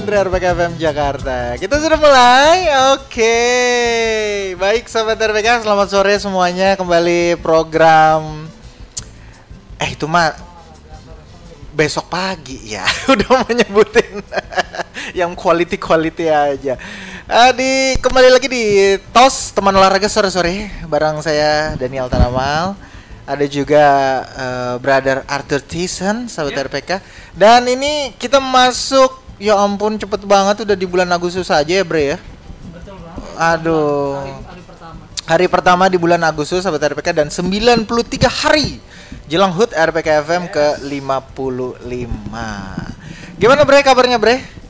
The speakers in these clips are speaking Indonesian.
96.3 RPK FM Jakarta. Kita sudah mulai? Oke. Baik Sobat RPK Selamat sore semuanya. Kembali program. Eh itu mah Besok pagi. Ya Udah mau nyebutin. Yang quality-quality aja. Uh, di Kembali lagi di TOS Teman olahraga sore-sore Barang saya Daniel Tanamal. Ada juga uh, brother Arthur Thiessen sahabat yeah. RPK dan ini kita masuk ya ampun cepet banget udah di bulan Agustus saja ya Bre ya betul banget aduh hari, hari pertama hari pertama di bulan Agustus sahabat RPK dan 93 hari jelang HUT RPK FM yes. ke 55 gimana Bre kabarnya Bre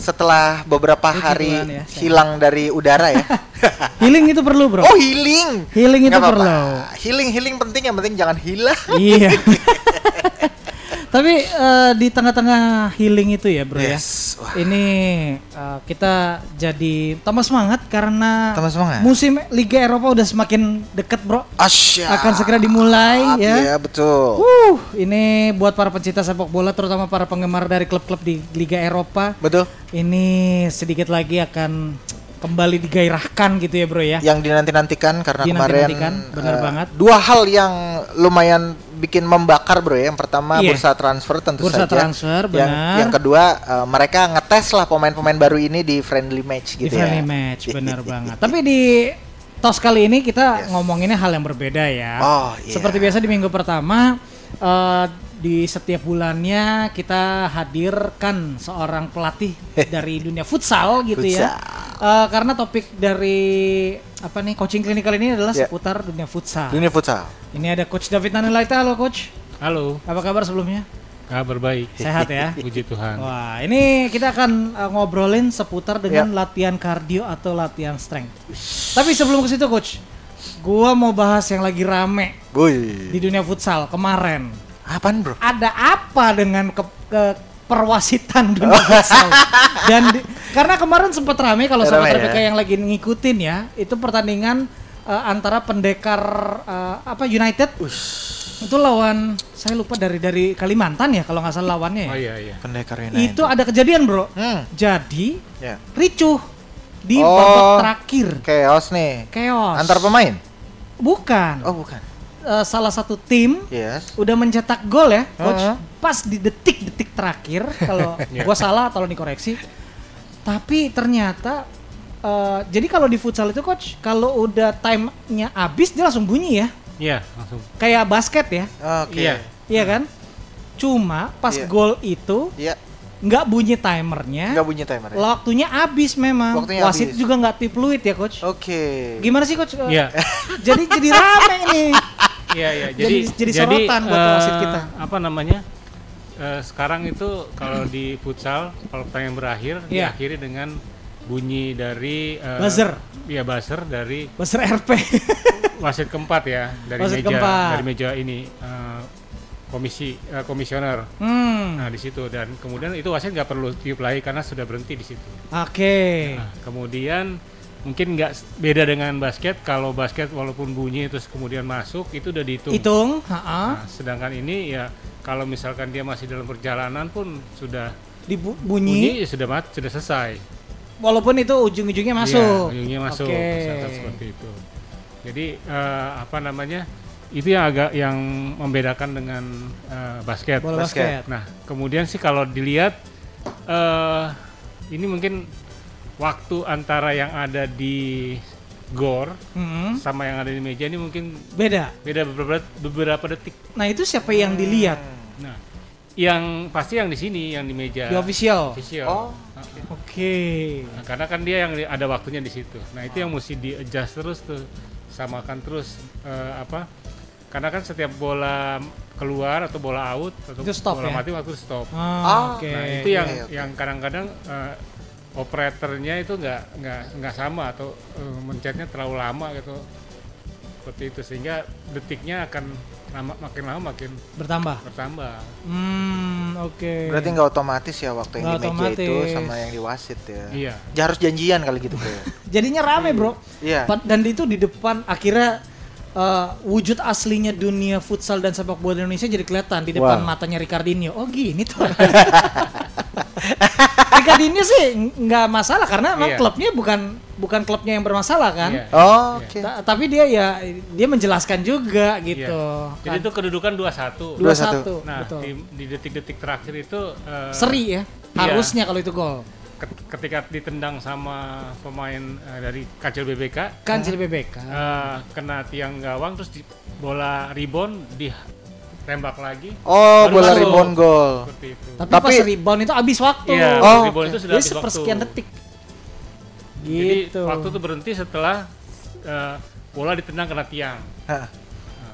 setelah beberapa hari ya, hilang dari udara ya. healing itu perlu, Bro. Oh, healing. Healing itu perlu. Healing healing penting yang penting jangan hilang. Iya. Tapi uh, di tengah-tengah healing itu ya, Bro ya. yes. ya. Wah. Ini uh, kita jadi tambah semangat karena tambah semangat. musim Liga Eropa udah semakin dekat, Bro. Asya. Akan segera dimulai ya. Iya, betul. Uh, ini buat para pencinta sepak bola terutama para penggemar dari klub-klub di Liga Eropa. Betul. Ini sedikit lagi akan kembali digairahkan gitu ya bro ya yang dinanti-nantikan karena dinanti kemarin benar uh, banget dua hal yang lumayan bikin membakar bro ya yang pertama iya. bursa transfer tentu bursa saja transfer benar yang, yang kedua uh, mereka ngetes lah pemain-pemain baru ini di friendly match gitu di ya friendly match benar banget tapi di tos kali ini kita yes. ngomonginnya hal yang berbeda ya oh, iya. seperti biasa di minggu pertama uh, di setiap bulannya kita hadirkan seorang pelatih dari dunia futsal gitu futsal. ya. Uh, karena topik dari apa nih coaching klinikal ini adalah yeah. seputar dunia futsal. Dunia futsal. Ini ada coach David Nanulaita, halo coach. Halo. Apa kabar sebelumnya? Kabar baik. Sehat ya. Puji Tuhan. Wah, ini kita akan uh, ngobrolin seputar dengan yeah. latihan kardio atau latihan strength. Tapi sebelum ke situ coach, gua mau bahas yang lagi rame Bui. di dunia futsal kemarin. Apaan bro? Ada apa dengan ke, ke perwasitan dunia futsal? Dan di, karena kemarin sempat rame kalau sahabat RPK ya? yang lagi ngikutin ya, itu pertandingan uh, antara pendekar uh, apa United Ush. itu lawan saya lupa dari dari Kalimantan ya kalau nggak salah lawannya ya. Oh iya iya. Pendekar United. Itu ada kejadian bro. Hmm. Jadi yeah. ricuh di oh, babak terakhir. Chaos nih. Chaos. Antar pemain? Bukan. Oh bukan uh, salah satu tim yes. udah mencetak gol ya, coach. Uh -huh. Pas di detik-detik terakhir, kalau Iya. gua salah tolong dikoreksi. Tapi ternyata uh, jadi kalau di futsal itu coach, kalau udah time-nya habis dia langsung bunyi ya. Iya, langsung. Kayak basket ya. Oke. Okay. Iya. Iya kan? Cuma pas Iya. gol itu Iya. nggak bunyi timernya. Nggak bunyi timer. Ya? Waktunya habis memang. Waktunya Wasit habis. juga nggak tip fluid ya coach. Oke. Okay. Gimana sih coach? Iya. jadi jadi rame nih. Iya iya. Jadi jadi sorotan buat eh, wasit kita. Apa namanya? Eh, sekarang itu kalau di futsal kalau pertandingan berakhir Iya. diakhiri dengan bunyi dari eh, Buzzer. Iya buzzer dari Buzzer RP. wasit keempat ya dari Wasit meja keempat. dari meja ini eh, komisi eh, komisioner. Hmm. Nah di situ dan kemudian itu wasit nggak perlu tiup lagi karena sudah berhenti di situ. Oke. Nah, kemudian mungkin nggak beda dengan basket. Kalau basket walaupun bunyi terus kemudian masuk itu udah dihitung. Hitung, Nah, sedangkan ini ya kalau misalkan dia masih dalam perjalanan pun sudah bunyi, bunyi ya sudah mat, sudah selesai. walaupun itu ujung-ujungnya masuk. Iya, ujungnya masuk. Misalkan seperti itu. Jadi eh, apa namanya? Itu yang agak yang membedakan dengan eh, basket. Bola basket. Nah, kemudian sih kalau dilihat eh ini mungkin waktu antara yang ada di gor Hmm, sama yang ada di meja ini mungkin beda. beda beberapa beberapa detik. Nah, itu siapa yang dilihat? Nah, yang pasti yang di sini yang di meja Di official. official. Oh. Oke. Nah, karena kan dia yang ada waktunya di situ. Nah, itu yang mesti di adjust terus tuh. Samakan terus eh, apa? Karena kan setiap bola keluar atau bola out atau stop bola ya? mati waktu stop. Ah, Oke. Nah, itu yang Oke, oke. yang kadang-kadang eh, operatornya itu nggak nggak nggak sama atau eh, mencetnya terlalu lama gitu. Seperti itu sehingga detiknya akan lama, makin lama makin bertambah. bertambah. Hmm, oke. Berarti nggak otomatis ya waktu yang di meja itu sama yang di wasit ya. Iya. Ya, harus janjian kali gitu bro. Jadinya rame, Bro. Iya. Pa- Dan itu di depan akhirnya eh, wujud aslinya dunia futsal dan sepak bola Indonesia jadi kelihatan di depan Wow. matanya Ricardinho. Oh, gini tuh. Ricardinho sih ng- nggak masalah karena memang Iya. klubnya bukan bukan klubnya yang bermasalah kan. Iya. Oh, oke. Ta- tapi dia ya dia menjelaskan juga gitu. Iya. Jadi kan. itu kedudukan 2-1. dua 2-1. satu, Nah, betul. di, di detik-detik terakhir itu eh, Seri ya. Iya. Harusnya kalau itu gol. ket- ketika ditendang sama pemain eh, dari Kacil BBK Kan jadi BBK. eh, kena tiang gawang terus di, bola rebound ditembak lagi Oh, Baru bola rebound gol. Tapi, tapi- pas rebound itu habis waktu. Iya, Oh, rebound oke. itu sudah Dia habis waktu. sepersekian detik. Jadi Gitu. waktu itu berhenti setelah eh, bola ditendang kena tiang. Hah.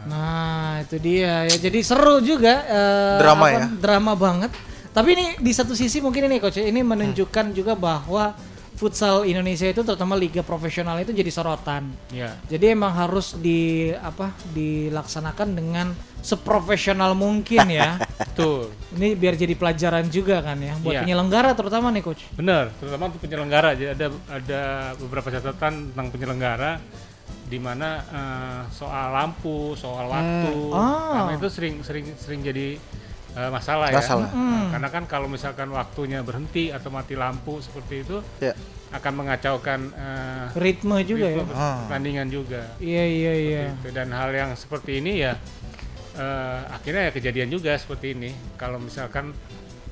Nah, itu dia ya. Jadi seru juga eh, Drama apa, ya? Drama banget. Tapi ini di satu sisi mungkin ini coach ini menunjukkan juga bahwa futsal Indonesia itu terutama liga profesional itu jadi sorotan. Ya. Jadi emang harus di apa dilaksanakan dengan seprofesional mungkin ya. Betul. ini biar jadi pelajaran juga kan ya buat Iya. penyelenggara terutama nih coach. Benar, terutama untuk penyelenggara. Jadi ada ada beberapa catatan tentang penyelenggara di mana eh, soal lampu, soal waktu, Ah. karena itu sering sering sering jadi eh, masalah, ya. Masalah. Nah, karena kan kalau misalkan waktunya berhenti atau mati lampu seperti itu Ya. akan mengacaukan eh, Ritme juga ya. ritme Ah. pertandingan juga. Iya iya iya. Dan hal yang seperti ini ya eh, akhirnya ya kejadian juga seperti ini. Kalau misalkan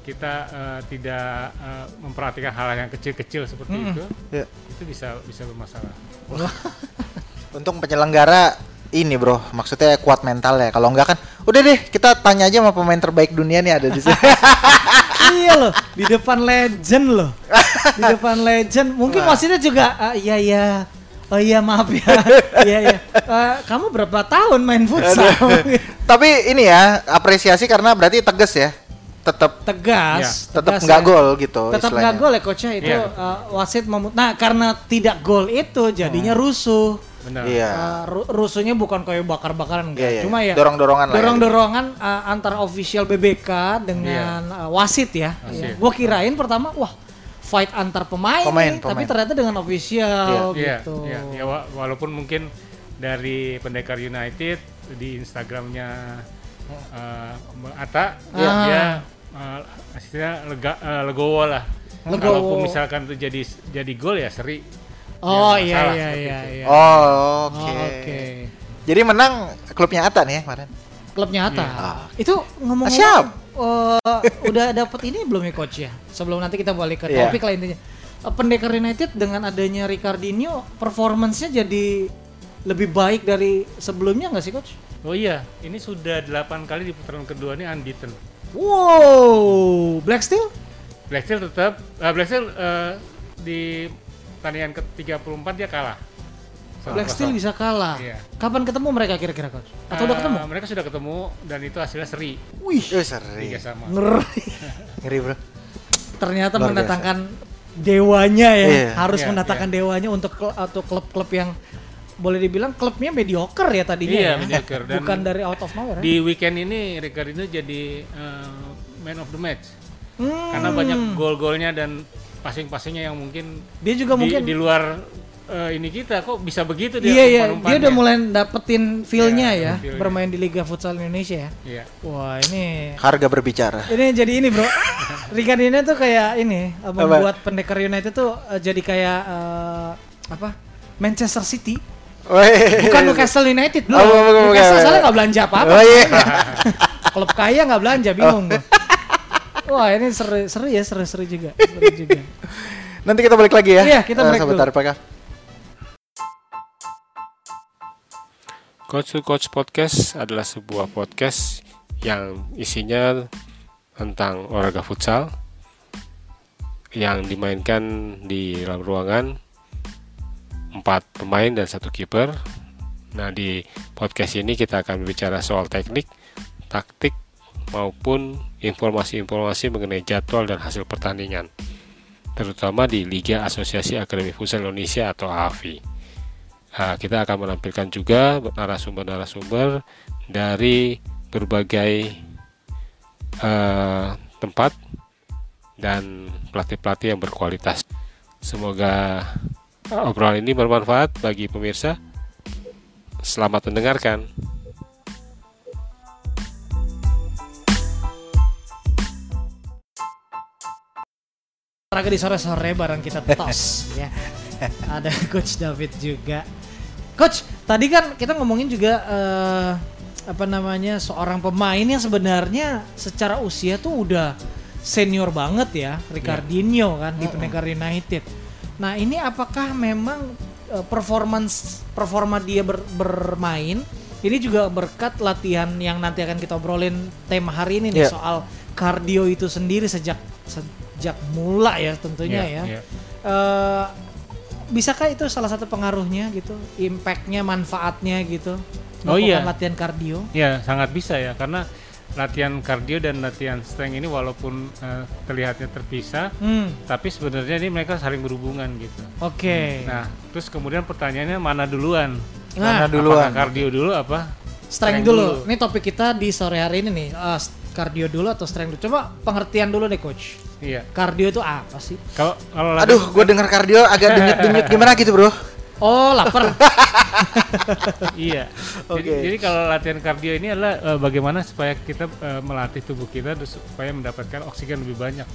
kita eh, tidak eh, memperhatikan hal yang kecil-kecil seperti itu, Ya. itu bisa bisa bermasalah. Untung penyelenggara ini bro, maksudnya kuat mental ya. Kalau enggak kan, udah deh kita tanya aja sama pemain terbaik dunia nih ada di sini. iya loh, di depan legend loh. Di depan legend. Mungkin wasitnya juga ah, iya iya. Oh iya maaf ya. Iya iya. Eh, kamu berapa tahun main futsal? Tapi ini ya apresiasi karena berarti tegas ya, tetap tegas, tetap tegas nggak ya. gol gitu. Tetap nggak gol ya coachnya itu Iya. eh, wasit memut. Nah karena tidak gol itu jadinya rusuh. Benar. Iya. Ru- rusuhnya bukan kayak bakar-bakaran enggak, Iya, iya. cuma ya Dorong-dorongan lah ya. dorong-dorongan eh, antara official BBK dengan eh, wasit ya. Wasit. Gue kirain pertama wah fight antar pemain, Pemain, nih, tapi pemain. ternyata dengan official Iya, gitu. iya. Ya, wa- walaupun mungkin dari Pendekar United di Instagramnya Mbak Ata, Iya. dia eh, istilahnya lega, eh, legowo lah. Legowo. Kalaupun misalkan itu jadi jadi gol ya seri. Oh Ya, iya iya iya itu. iya. Oh Oh, oke. Oke. Jadi menang klubnya Ata nih ya kemarin. Klubnya Atta. Ah. Itu ngomong-ngomong Siap. eh, udah dapet ini belum ya coach ya? Sebelum nanti kita balik ke Iya. topik lah intinya. Eh, Pendekar United dengan adanya Ricardinho performance-nya jadi lebih baik dari sebelumnya nggak sih coach? Oh iya, ini sudah 8 kali di putaran kedua ini unbeaten. Wow, Black Steel? Black Steel tetap eh, Black Steel eh, di pertandingan ke-34 dia kalah. Black Steel bisa kalah. Iya. Kapan ketemu mereka kira-kira coach? Atau udah Eh, ketemu? Mereka sudah ketemu dan itu hasilnya seri. Wih, Eh seri. Tiga sama. ngeri. Ngeri bro. Ternyata Luar mendatangkan dewanya ya, Iya. harus Iya, mendatangkan dewanya untuk kl- atau klub-klub yang boleh dibilang klubnya mediocre ya tadinya Iya, ya. mediocre. Dan Bukan dari out of nowhere. ya. Di weekend ini Ricardinho jadi eh, man of the match. Hmm. Karena banyak gol-golnya dan passing-passingnya yang mungkin Dia juga di, mungkin di luar eh, ini kita kok bisa begitu dia Iya iya, dia udah mulai dapetin feel-nya Iya, ya, feel-nya. bermain di Liga Futsal Indonesia ya. Iya. Wah, ini Harga berbicara. ini jadi ini, Bro. Ricardinho tuh kayak ini eh, membuat Pendekar United tuh eh, jadi kayak eh, apa? Manchester City. Bukan Newcastle United, Bro. Oh, Newcastle soalnya nggak belanja apa-apa. Oh iya. Klub kaya nggak belanja, bingung gua. Wah, ini seru, seru ya, seru-seru juga. Seru juga. Nanti kita balik lagi ya. Iya, kita eh, break Sobat dulu. RPK. Coach to Coach Podcast adalah sebuah podcast yang isinya tentang olahraga futsal yang dimainkan di dalam ruangan empat pemain dan satu kiper. Nah di podcast ini kita akan berbicara soal teknik, taktik maupun informasi-informasi mengenai jadwal dan hasil pertandingan, terutama di Liga Asosiasi Akademi Futsal Indonesia atau AFI. Nah, kita akan menampilkan juga narasumber-narasumber dari berbagai eh, tempat dan pelatih-pelatih yang berkualitas. Semoga obrolan ini bermanfaat bagi pemirsa. Selamat mendengarkan. Olahraga di sore-sore bareng kita tos ya. Ada Coach David juga. Coach, tadi kan kita ngomongin juga eh, apa namanya seorang pemain yang sebenarnya secara usia tuh udah senior banget ya, Ricardinho kan di Penekar United. Nah ini apakah memang eh, performance performa dia ber- bermain ini juga berkat latihan yang nanti akan kita obrolin tema hari ini nih Iya. soal kardio itu sendiri sejak sejak mula ya tentunya Iya, ya. iya. Eh, bisakah itu salah satu pengaruhnya gitu, impactnya, manfaatnya gitu? Oh iya. latihan kardio. Ya sangat bisa ya karena latihan kardio dan latihan strength ini walaupun eh, terlihatnya terpisah, Hmm, tapi sebenarnya ini mereka saling berhubungan gitu. oke. Nah, terus kemudian pertanyaannya mana duluan? Nah, Mana duluan? Apakah kardio dulu apa? strength strength dulu. dulu. Ini topik kita di sore hari ini nih. eh, kardio dulu atau strength dulu? Coba pengertian dulu deh coach. Iya. Kardio itu apa sih? Kalau kalau Aduh, gue dengar kardio agak denyut-denyut gimana gitu bro? Oh, lapar. iya. Oke. Jadi, jadi kalau latihan kardio ini adalah eh, bagaimana supaya kita eh, melatih tubuh kita supaya mendapatkan oksigen lebih banyak.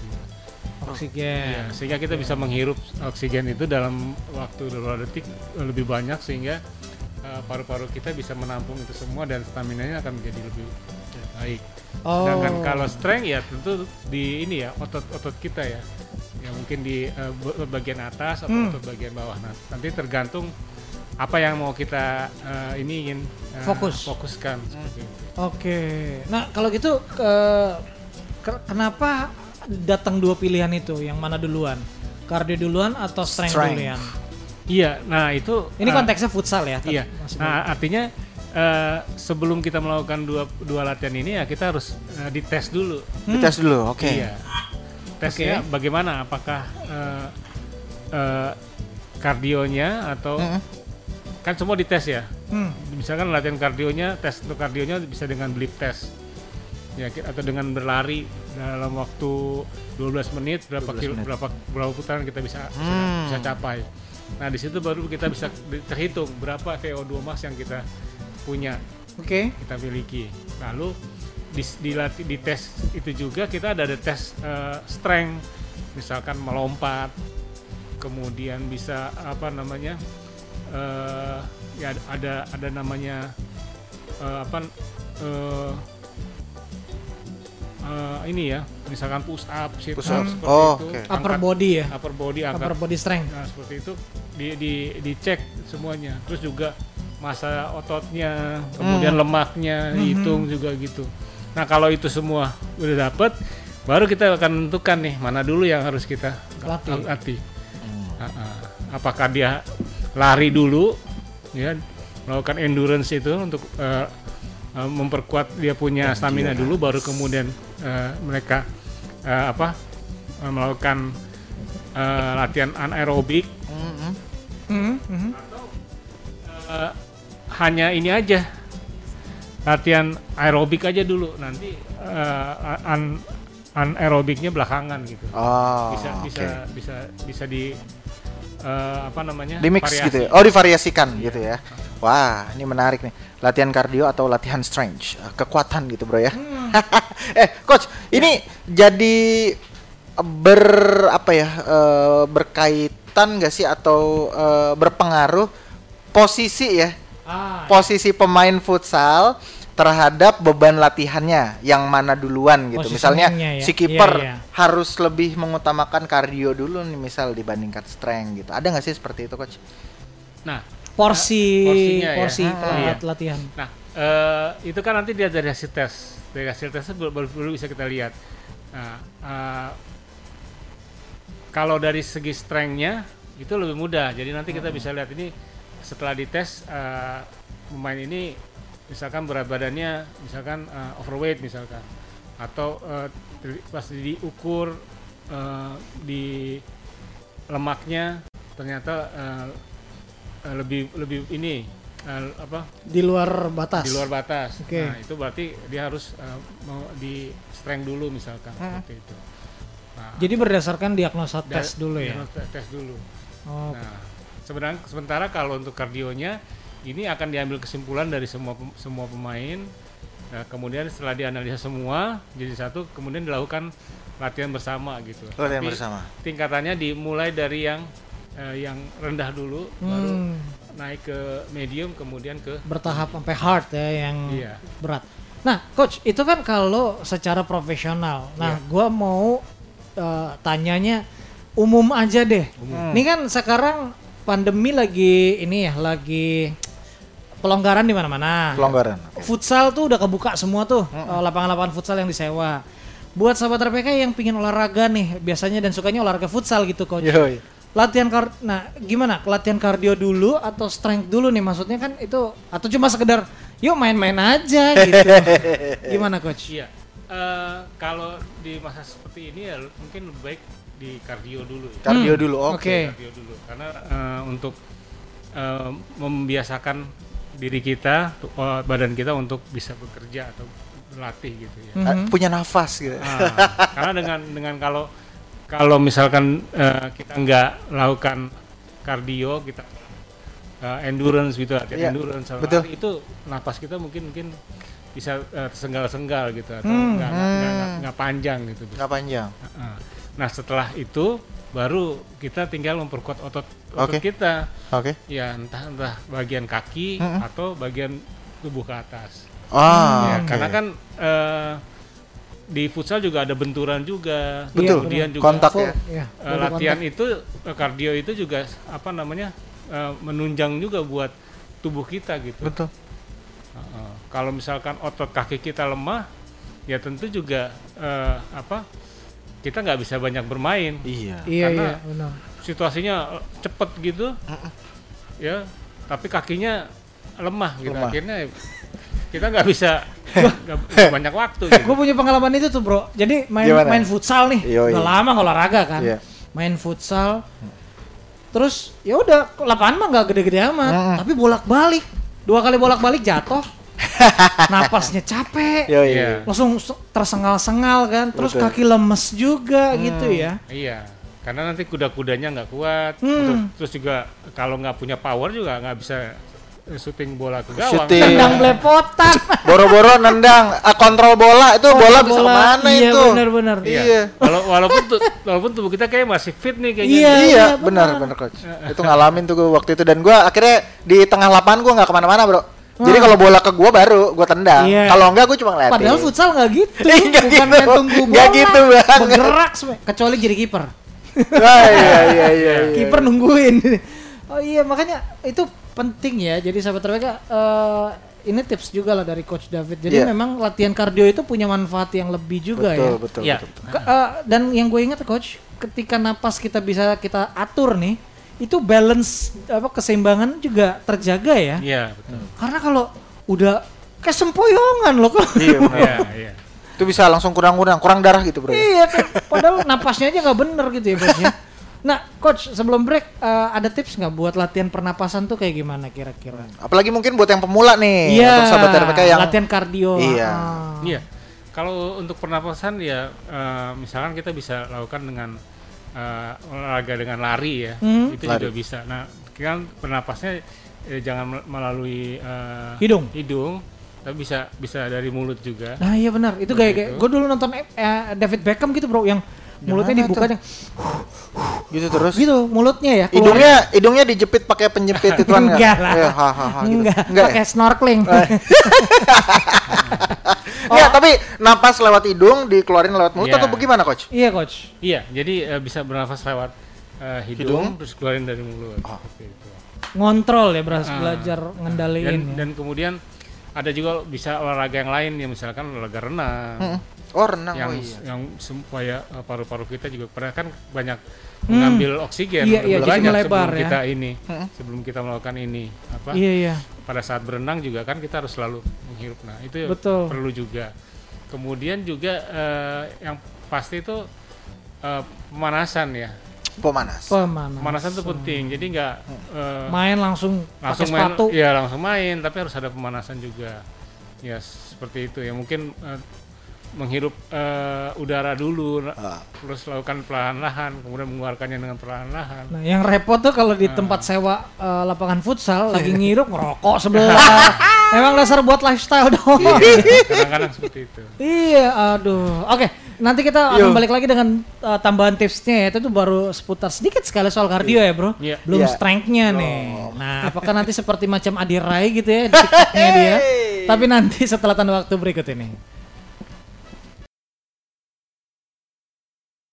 Iya, Oksigen. sehingga kita bisa menghirup oksigen itu dalam waktu beberapa detik eh, lebih banyak sehingga eh, paru-paru kita bisa menampung itu semua dan stamina-nya akan menjadi lebih baik. Oh. Sedangkan kalau strength ya tentu di ini ya otot-otot kita ya. Ya mungkin di ba- bagian atas atau Hmm. otot bagian bawah. Nah, nanti tergantung apa yang mau kita eh, ini ingin eh, Fokus. fokuskan seperti itu. Oke. Nah, kalau gitu ke- ke- kenapa datang dua pilihan itu? Yang mana duluan? Kardio duluan atau strength, Strength. duluan? Iya, nah itu Ini konteksnya futsal ya? Iya. maksudnya. Nah, artinya eh, sebelum kita melakukan dua dua latihan ini ya kita harus eh, dites dulu. Dites dulu, oke. Iya. Tesnya Oke. bagaimana? Apakah eh, eh, kardionya atau Mm-mm. kan semua dites ya? Hmm. Misalkan latihan kardionya, tes untuk kardionya bisa dengan blip test. Ya, atau dengan berlari dalam waktu 12 menit berapa 12 kilo, menit. berapa berapa putaran kita bisa bisa- Hmm. bisa capai. Nah, di situ baru kita bisa terhitung berapa VO2 max yang kita punya Oke. kita miliki. Lalu di, dilatih di tes itu juga kita ada ada tes eh, strength, misalkan melompat, kemudian bisa apa namanya eh, ya ada ada namanya eh, apa eh, eh, ini ya, misalkan push up, sit Push up up. seperti Oh, itu, oke. Upper angkat- body ya? upper body angkat Upper body strength. Nah, seperti itu di di dicek semuanya. Terus juga masa ototnya, kemudian Hmm. lemaknya dihitung juga gitu. Nah, kalau itu semua udah dapet, baru kita akan menentukan nih mana dulu yang harus kita Latih. latih. Ah. Apakah dia lari dulu ya melakukan endurance itu untuk eh, memperkuat dia punya stamina dulu baru kemudian eh, mereka eh, apa melakukan eh, latihan anaerobik Mm-mm. Mhm, mhm. Eh, hanya ini aja latihan aerobik aja dulu nanti eh, an anaerobiknya belakangan gitu Oh, bisa bisa bisa bisa di eh, apa namanya Di mix variasi. gitu ya. Oh, divariasikan gitu ya. Wah, ini menarik nih. Latihan kardio atau latihan strength, Eh, kekuatan gitu, Bro ya. eh, coach, ini jadi ber apa ya? eh, berkaitan gak sih atau eh, berpengaruh posisi ya? Ah, Posisi pemain futsal terhadap beban latihannya yang mana duluan gitu. Misalnya Positioningnya ya. si kiper Iya, iya. harus lebih mengutamakan kardio dulu nih misal dibandingkan strength gitu. Ada nggak sih seperti itu coach? nah porsi Porsinya ya. porsi Hmm. pelat- Iya. latihan. Nah, eh, itu kan nanti dia dari hasil tes. Dari hasil tesnya baru, baru, baru bisa kita lihat. Nah, eh, kalau dari segi strength-nya itu lebih mudah. Jadi nanti kita bisa lihat ini setelah dites eh, pemain ini misalkan berat badannya misalkan eh, overweight misalkan atau di- pas diukur eh, di lemaknya ternyata eh, lebih lebih ini eh, apa Di luar batas. di luar batas. Oke. Nah, itu berarti dia harus eh, mau di strength dulu misalkan Hmm. seperti itu. Nah, Jadi berdasarkan diagnosa tes dulu ya. diagnosa Tes dulu. Oh, Nah, sebenarnya sementara kalau untuk kardionya ini akan diambil kesimpulan dari semua semua pemain Nah, kemudian setelah dianalisa semua jadi satu, kemudian dilakukan latihan bersama gitu. Latihan Tapi bersama. Tingkatannya dimulai dari yang eh, yang rendah dulu, baru Hmm, naik ke medium, kemudian ke bertahap sampai hard ya yang Iya. berat. Nah, coach, itu kan kalau secara profesional. Nah, Iya. gua mau eh, tanyanya umum aja deh. Hmm. Ini kan sekarang pandemi lagi ini ya, lagi pelonggaran di mana-mana. Pelonggaran. Futsal tuh udah kebuka semua tuh, eh, lapangan-lapangan futsal yang disewa. Buat sahabat RPK yang pingin olahraga nih, biasanya dan sukanya olahraga futsal gitu, coach. Yoi. Latihan kar nah gimana? Latihan kardio dulu atau strength dulu nih maksudnya kan itu atau cuma sekedar yuk main-main aja gitu. gimana coach? Iya. Eh, kalau di masa seperti ini ya mungkin lebih baik di kardio dulu ya. Kardio Hmm, dulu. Oke. oke. Kardio dulu karena eh, untuk eh, membiasakan diri kita, eh, badan kita untuk bisa bekerja atau berlatih gitu ya. Mhm. Ah, Punya nafas gitu. Ah, karena dengan dengan kalau kalau misalkan eh, kita nggak lakukan kardio, kita eh, endurance gitu, latihan Iya, endurance sama betul. lari, itu napas kita mungkin mungkin bisa eh, tersengal-senggal gitu atau Hmm. nggak Hmm. nggak panjang gitu. Nggak panjang. Heeh. Nah setelah itu baru kita tinggal memperkuat otot otot Oke. kita, Oke. ya entah entah bagian kaki Mm-mm. atau bagian tubuh ke atas. Ah, Ya, oke. karena kan eh, di futsal juga ada benturan juga. Betul. Kemudian juga Kontak ya. iya, eh, latihan kontak. itu eh, kardio itu juga apa namanya eh, menunjang juga buat tubuh kita gitu. Betul. Heeh. Kalau misalkan otot kaki kita lemah, ya tentu juga eh, apa kita nggak bisa banyak bermain. Iya. Iya karena- iya benar. Situasinya eh, cepet gitu, ya. Tapi kakinya lemah gitu. Lemah. Akhirnya kita nggak bisa nggak nggak banyak waktu. Gitu. Gue punya pengalaman itu tuh bro. Jadi main Gimana? main futsal nih. Yoi. Udah lama olahraga kan. Iya. Main futsal. Terus ya udah lapangan mah nggak gede-gede amat. Mm-mm. Tapi bolak-balik. Dua kali bolak-balik jatuh. Napasnya capek. Yoi. Iya. Langsung se- tersengal-sengal kan. Terus Betul. kaki lemes juga Hmm. gitu ya. Iya, karena nanti kuda-kudanya nggak kuat, Hmm. terus, terus juga kalau nggak punya power juga nggak bisa syuting bola ke gawang. Syuting. Tendang belepotan. Boro-boro nendang ah, kontrol bola itu bola bisa Bola, ke mana iya, itu? benar-benar. Iya. Iya. Walau- walaupun tu- walaupun tubuh kita kayak masih fit nih kayaknya. Iya. Iya, benar. benar coach. itu ngalamin tuh gua waktu itu dan gua akhirnya di tengah lapangan gua nggak ke mana-mana bro. Jadi kalau bola ke gua baru gua tendang. Iya. Kalau enggak gua cuma ngeliatin. Padahal futsal nggak gitu. Nggak Bukan gitu. tunggu bola. Nggak gitu banget. Bergerak. Kecuali jadi kiper. Wah, iya iya iya. iya. kiper nungguin. Oh iya makanya itu penting ya. Jadi sahabat mereka ini tips juga lah dari coach David. Jadi Iya. memang latihan kardio itu punya manfaat yang lebih juga betul, ya. betul, Iya. betul, betul. Ke- eh, dan yang gue ingat coach, ketika napas kita bisa kita atur nih, itu balance apa keseimbangan juga terjaga ya. Iya, betul. Karena kalau udah kayak sempoyongan loh kok. Iya. Iya, iya. Itu bisa langsung kurang-kurang, kurang darah gitu, Bro. iya, kan. padahal napasnya aja nggak bener gitu ya coachnya. Nah, coach sebelum break eh, ada tips nggak buat latihan pernapasan tuh kayak gimana kira-kira? Apalagi mungkin buat yang pemula nih, Iya, untuk sahabat RPK yang latihan kardio. Iya. ah. Iya. Kalau untuk pernapasan ya eh, misalkan kita bisa lakukan dengan eh, olahraga dengan lari ya. Hmm. Itu Lari. juga bisa. Nah, kan pernapasnya eh, jangan mel- melalui eh, Hidung. hidung, tapi bisa bisa dari mulut juga. Nah iya benar, itu kayak, kayak gue dulu nonton eh, David Beckham gitu bro, yang mulutnya Gimana dibuka tuh? yang gitu terus. gitu mulutnya ya. keluar. Hidungnya hidungnya dijepit pakai penjepit itu kan enggak lah, ha, ha, ha, gitu. enggak, Enggak pakai ya? snorkeling. Enggak, tapi napas lewat hidung dikeluarin lewat mulut Iya. atau bagaimana, coach? iya coach. Iya, jadi eh, bisa bernafas lewat eh, hidung, Hidung. terus keluarin dari mulut. Oh. Seperti itu. Ngontrol ya beras Ah. belajar Dan, ngendaliin. ya. dan kemudian ada juga bisa olahraga yang lain ya misalkan olahraga renang. Mm-mm. Oh, renang. yang oh iya. yang supaya uh, paru-paru kita juga pernah kan banyak mengambil oksigen Iya, iya, banyak melebar sebelum ya. kita ini Mm-mm. sebelum kita melakukan ini apa Iya iya. pada saat berenang juga kan kita harus selalu menghirup nah itu Betul. perlu juga kemudian juga uh, yang pasti itu uh, pemanasan ya Pemanas. Pemanas. pemanasan itu penting jadi nggak uh, Main langsung, langsung pakai main sepatu. ya langsung main tapi harus ada pemanasan juga ya seperti itu ya mungkin uh, menghirup uh, udara dulu Ah. terus lakukan perlahan-lahan kemudian mengeluarkannya dengan perlahan-lahan Nah, yang repot tuh kalau di Ah. tempat sewa eh, lapangan futsal lagi ngirup ngerokok sebelah. Emang dasar buat lifestyle dong. Kadang-kadang seperti itu. iya, aduh. Oke, nanti kita akan balik lagi dengan uh, tambahan tipsnya ya. Itu tuh baru seputar sedikit sekali soal kardio ya, Bro. Iya. Belum Iya. strength-nya nih. Nah, apakah nanti seperti macam Adi Rai gitu ya di TikTok-nya dia? Tapi nanti setelah tanda waktu berikut ini.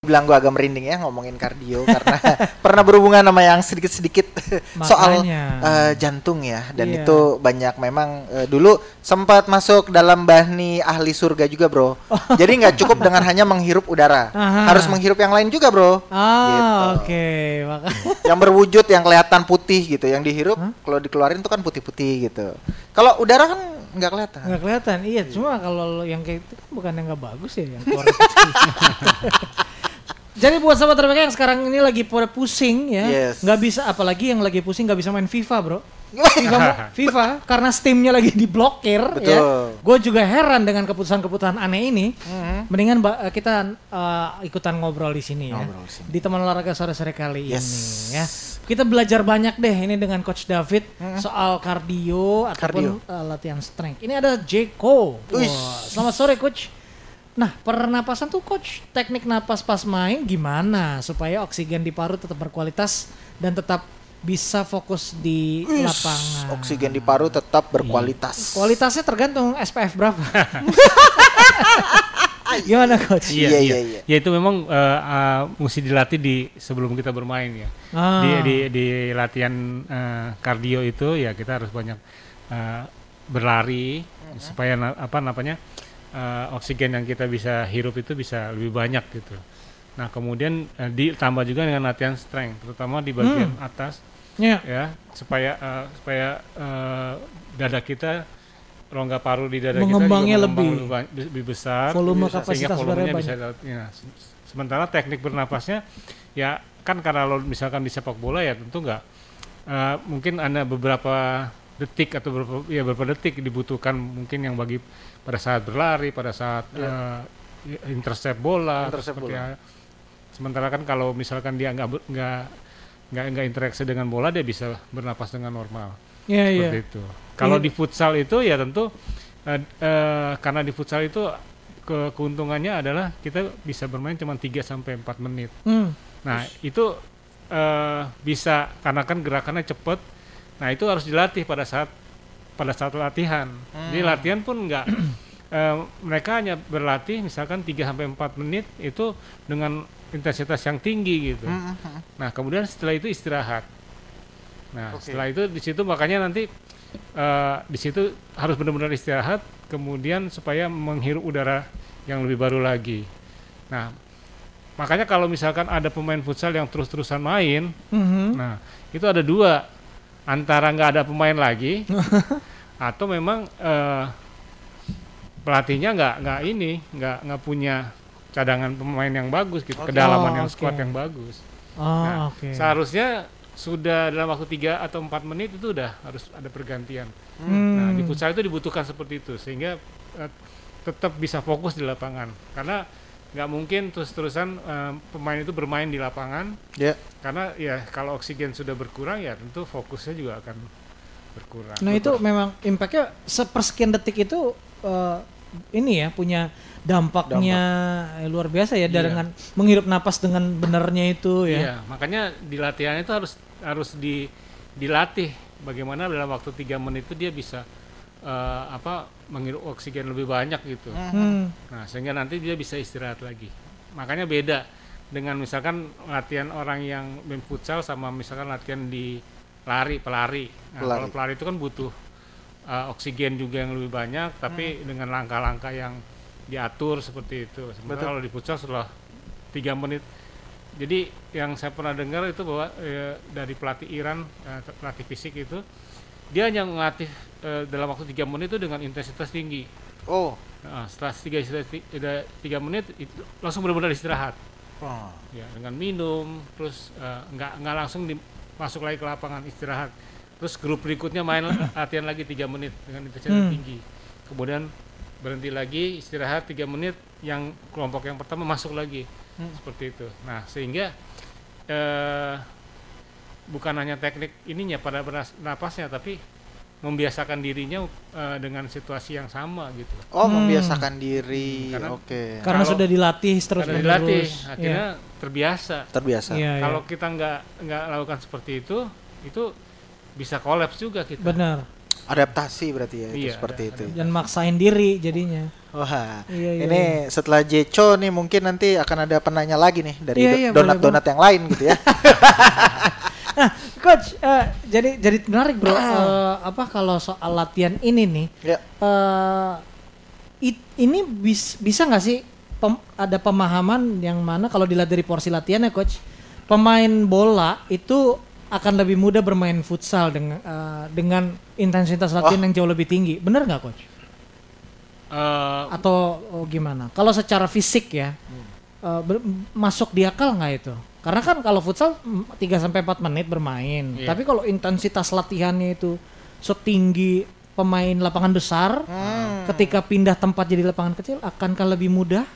Bilang gua agak merinding ya ngomongin kardio karena pernah berhubungan sama yang sedikit-sedikit soal eh, jantung ya dan Iya. itu banyak memang eh, dulu sempat masuk dalam bahni ahli surga juga bro jadi nggak cukup dengan hanya menghirup udara Aha. harus menghirup yang lain juga bro Ah, Gitu. oke. Maka yang berwujud yang kelihatan putih gitu yang dihirup kalau dikeluarin tuh kan putih-putih gitu kalau udara kan nggak kelihatan nggak kelihatan. Iya, cuma kalau lo yang kayak itu kan bukan yang nggak bagus ya yang keluar. Jadi buat sahabat RPK yang sekarang ini lagi pada pusing ya, Yes. nggak bisa apalagi yang lagi pusing nggak bisa main FIFA bro. FIFA, FIFA karena Steamnya lagi diblokir Betul. ya. Gue juga heran dengan keputusan-keputusan aneh ini. Mhm. Mendingan ba- kita uh, ikutan ngobrol di sini ya. Ngobrol sini. Di teman olahraga sore-sore kali Yes. ini ya. Kita belajar banyak deh ini dengan coach David soal kardio ataupun uh, latihan strength. Ini ada Jeko. Wah, selamat sore coach. Nah, pernapasan tuh coach, teknik napas pas main gimana supaya oksigen di paru tetap berkualitas dan tetap bisa fokus di Wis, lapangan. oksigen di paru tetap berkualitas Kualitasnya tergantung SPF berapa. Gimana coach? Iya, iya, iya. Ya itu memang eh, eh, mesti dilatih di sebelum kita bermain ya. Ah. Di, di di latihan eh, kardio itu ya kita harus banyak eh, berlari supaya na- apa namanya eh, oksigen yang kita bisa hirup itu bisa lebih banyak gitu. Nah kemudian eh, ditambah juga dengan latihan strength, terutama di bagian atas Ya. ya supaya eh, supaya eh, dada kita rongga paru di dada Mengembangnya kita lebih. lebih besar Volume sehingga kapasitas volumenya udaranya bisa ya, se- sementara teknik bernapasnya ya kan karena lo misalkan di sepak bola ya tentu nggak eh, mungkin ada beberapa detik atau beberapa ya beberapa detik dibutuhkan mungkin yang bagi pada saat berlari pada saat eh, intercept bola. Intercept seperti bola. ya. sementara kan kalau misalkan dia nggak nggak nggak nggak interaksi dengan bola dia bisa bernapas dengan normal Iya, iya. seperti itu. Kalau Iya. di futsal itu ya tentu eh, eh, karena di futsal itu ke keuntungannya adalah kita bisa bermain cuma 3 sampai 4 menit. Hmm. Nah, itu eh, bisa karena kan gerakannya cepat. Nah, itu harus dilatih pada saat pada saat latihan. Jadi latihan pun enggak eh, mereka hanya berlatih misalkan 3 sampai 4 menit itu dengan intensitas yang tinggi gitu. Mhm. Nah, kemudian setelah itu istirahat. Nah, Oke. setelah itu di situ makanya nanti eh, di situ harus benar-benar istirahat, kemudian supaya menghirup udara yang lebih baru lagi. Nah, makanya kalau misalkan ada pemain futsal yang terus-terusan main, Mhm. nah itu ada dua antara nggak ada pemain lagi atau memang eh, pelatihnya nggak nggak ini nggak nggak punya cadangan pemain yang bagus gitu, Oke. kedalaman Oh, yang oke. squad yang bagus. Oh, Nah, oke. Seharusnya sudah dalam waktu 3 atau empat menit itu udah harus ada pergantian. Hmm. Nah, di futsal itu dibutuhkan seperti itu sehingga eh, tetap bisa fokus di lapangan. Karena nggak mungkin terus-terusan eh, pemain itu bermain di lapangan ya karena ya kalau oksigen sudah berkurang ya tentu fokusnya juga akan berkurang. Nah itu memang impactnya sepersekian detik itu eh, ini ya punya dampaknya eh, luar biasa ya Iya. dengan menghirup napas dengan benernya itu ya. Iya, makanya di latihan itu harus harus di dilatih bagaimana dalam waktu tiga menit itu dia bisa eh, apa menghirup oksigen lebih banyak gitu. Hmm. Nah, sehingga nanti dia bisa istirahat lagi. Makanya beda dengan misalkan latihan orang yang main futsal sama misalkan latihan di lari, pelari. Nah, Pelari. kalau pelari itu kan butuh uh, oksigen juga yang lebih banyak, tapi Hmm. dengan langkah-langkah yang diatur seperti itu. Sementara kalau di futsal setelah tiga menit jadi yang saya pernah dengar itu bahwa eh, dari pelatih Iran, eh, pelatih fisik itu, dia hanya melatih eh, dalam waktu tiga menit itu dengan intensitas tinggi. oh Nah, setelah tiga, tiga, tiga menit itu langsung benar-benar istirahat Oh. ya dengan minum terus eh, nggak nggak langsung di- masuk lagi ke lapangan istirahat terus grup berikutnya main latihan lagi tiga menit dengan intensitas Hmm. tinggi kemudian berhenti lagi istirahat tiga menit yang kelompok yang pertama masuk lagi Hmm. seperti itu nah sehingga eh, bukan hanya teknik ininya pada napasnya tapi membiasakan dirinya eh, dengan situasi yang sama gitu. Oh, Hmm. membiasakan diri. Karena- Oke. Karena Kalau- sudah dilatih terus Karena dilatih, menerus. akhirnya terbiasa. Terbiasa. Iya, iya. Kalau kita nggak nggak lakukan seperti itu, itu bisa kolaps juga kita. benar. Adaptasi berarti ya itu Iya, seperti ada- itu. Dan maksain diri jadinya. Wah, Iya, iya, ini setelah Jeco nih mungkin nanti akan ada penanya lagi nih dari Iya, do- iya, donat-donat yang lain gitu ya. Coach, eh, jadi jadi menarik bro. Eh, apa kalau soal latihan ini nih? ya. eh it- ini bis- bisa nggak sih pem- ada pemahaman yang mana kalau dilihat dari porsi latihannya coach, pemain bola itu akan lebih mudah bermain futsal dengan eh, dengan intensitas latihan yang jauh lebih tinggi. Bener nggak coach? Eh, Atau oh, gimana? Kalau secara fisik ya eh, ber- masuk di akal nggak itu? Karena kan kalau futsal 3 sampai 4 menit bermain. Iya. Tapi kalau intensitas latihannya itu setinggi pemain lapangan besar, Hmm. ketika pindah tempat jadi lapangan kecil akankah lebih mudah?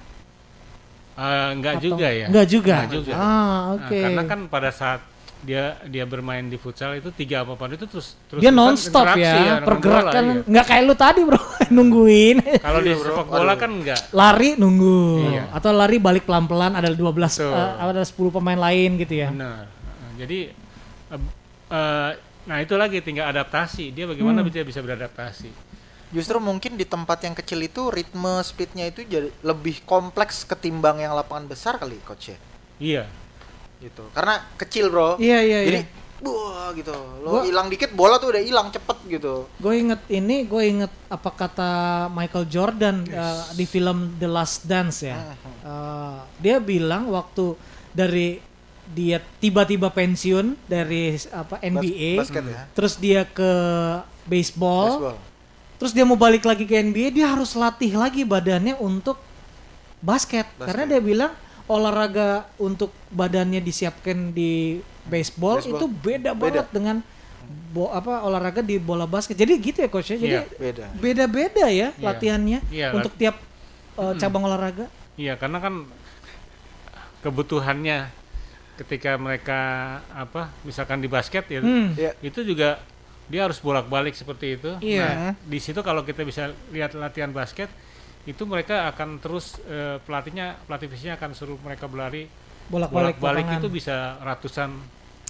eh, enggak Atau- juga ya. Enggak juga. Enggak juga. Ah, Nah, oke. karena kan pada saat dia dia bermain di futsal itu tiga apa itu terus terus dia nonstop ya, dengan pergerakan bola, iya. nggak kayak lu tadi bro, nungguin. Kalau di sepak bola Aduh. kan enggak. lari nunggu Iya. atau lari balik pelan-pelan ada 12 Betul. eh, ada 10 pemain lain gitu ya. Benar. Nah, jadi eh, eh, nah itu lagi tinggal adaptasi. Dia bagaimana Hmm. dia bisa beradaptasi. Justru mungkin di tempat yang kecil itu ritme speednya itu jadi lebih kompleks ketimbang yang lapangan besar kali coach ya. Iya. Gitu. Karena kecil, Bro. Iya iya Jadi iya. Wah gitu, lo hilang dikit bola tuh udah hilang cepet gitu. Gue inget ini, gue inget apa kata Michael Jordan uh, di film The Last Dance ya. Uh, dia bilang waktu dari dia tiba-tiba pensiun dari apa NBA, Bas- basket ya. terus dia ke baseball, Baseball. terus dia mau balik lagi ke NBA, dia harus latih lagi badannya untuk basket, Basket. karena dia bilang olahraga untuk badannya disiapkan di baseball, Baseball. itu beda, Beda. banget dengan bo apa olahraga di bola basket. Jadi gitu ya coach ya. Jadi Iya. Beda. beda-beda ya Iya. latihannya Iya, untuk tiap uh, cabang olahraga. Iya, karena kan kebutuhannya ketika mereka apa misalkan di basket ya Hmm. Iya. itu juga dia harus bolak-balik seperti itu. Iya. Nah, di situ kalau kita bisa lihat latihan basket itu mereka akan terus eh, pelatihnya pelatih fisiknya akan suruh mereka berlari Bolak-balik bolak-balik lapangan. itu bisa ratusan